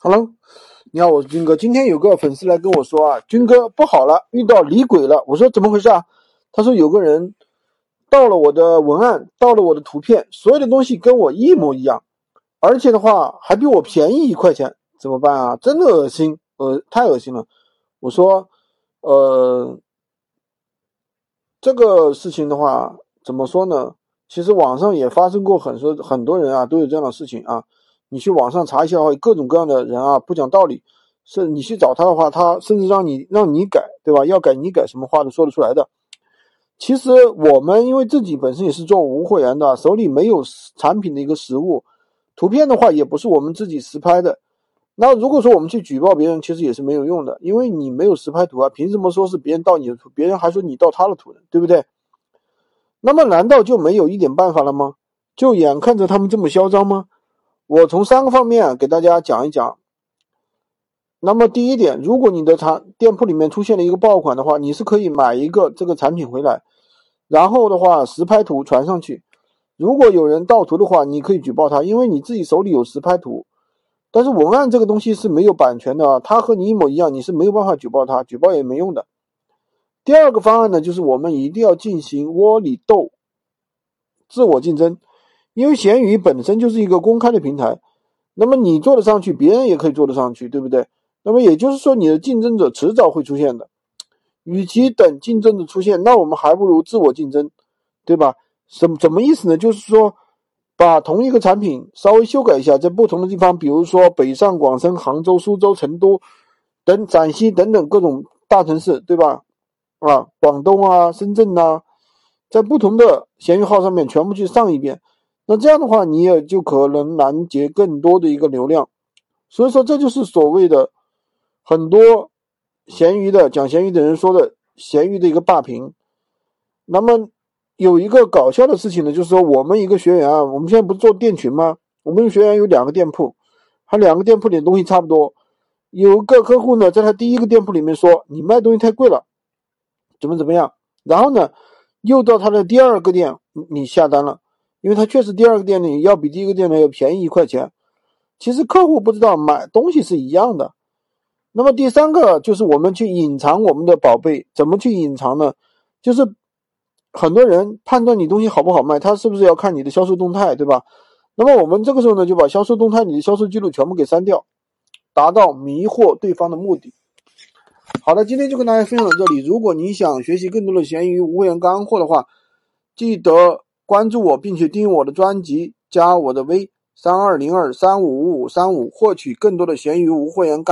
Hello，你好，我是军哥。今天有个粉丝来跟我说啊，军哥不好了，遇到李鬼了。我说怎么回事啊？他说有个人盗了我的文案，盗了我的图片，所有的东西跟我一模一样，而且的话还比我便宜一块钱，怎么办啊？真的恶心，呃，太恶心了。我说，呃，这个事情的话怎么说呢？其实网上也发生过很多很多人啊都有这样的事情啊。你去网上查一下，各种各样的人啊，不讲道理，是你去找他的话，他甚至让你让你改，对吧？要改你改，什么话都说得出来的。其实我们因为自己本身也是做无货源的，手里没有产品的一个实物，图片的话也不是我们自己实拍的。那如果说我们去举报别人，其实也是没有用的，因为你没有实拍图啊，凭什么说是别人盗你的图？别人还说你盗他的图呢，对不对？那么难道就没有一点办法了吗？就眼看着他们这么嚣张吗？我从三个方面给大家讲一讲。那么第一点，如果你的产店铺里面出现了一个爆款的话，你是可以买一个这个产品回来，然后的话实拍图传上去。如果有人盗图的话，你可以举报他，因为你自己手里有实拍图。但是文案这个东西是没有版权的啊，他和你一模一样，你是没有办法举报他，举报也没用的。第二个方案呢，就是我们一定要进行窝里斗，自我竞争。因为闲鱼本身就是一个公开的平台，那么你做得上去，别人也可以做得上去，对不对？那么也就是说，你的竞争者迟早会出现的。与其等竞争者出现，那我们还不如自我竞争，对吧？什怎么意思呢？就是说，把同一个产品稍微修改一下，在不同的地方，比如说北上广深、杭州、苏州、成都等陕西等等各种大城市，对吧？啊，广东啊、深圳呐，在不同的闲鱼号上面全部去上一遍。那这样的话，你也就可能拦截更多的一个流量，所以说这就是所谓的很多闲鱼的讲闲鱼的人说的闲鱼的一个霸屏。那么有一个搞笑的事情呢，就是说我们一个学员啊，我们现在不是做店群吗？我们学员有两个店铺，他两个店铺里的东西差不多。有个客户呢，在他第一个店铺里面说你卖东西太贵了，怎么怎么样？然后呢，又到他的第二个店，你下单了。因为他确实第二个店里要比第一个店呢要便宜一块钱，其实客户不知道买东西是一样的。那么第三个就是我们去隐藏我们的宝贝，怎么去隐藏呢？就是很多人判断你东西好不好卖，他是不是要看你的销售动态，对吧？那么我们这个时候呢，就把销售动态里的销售记录全部给删掉，达到迷惑对方的目的。好的，今天就跟大家分享到这里。如果你想学习更多的闲鱼无货干货的话，记得。关注我，并且订阅我的专辑，加我的微三二零二三五五五三五，获取更多的闲鱼无货源干。